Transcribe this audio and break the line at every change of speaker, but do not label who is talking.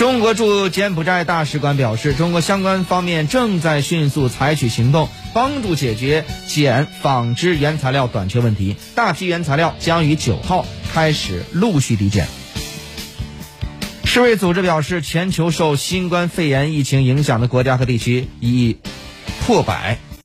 中国驻柬埔寨大使馆表示中国相关方面正在迅速采取行动帮助解决柬纺织原材料短缺问题。大批原材料将于九号开始陆续抵柬世卫组织表示全球受新冠肺炎疫情影响的国家和地区已破百。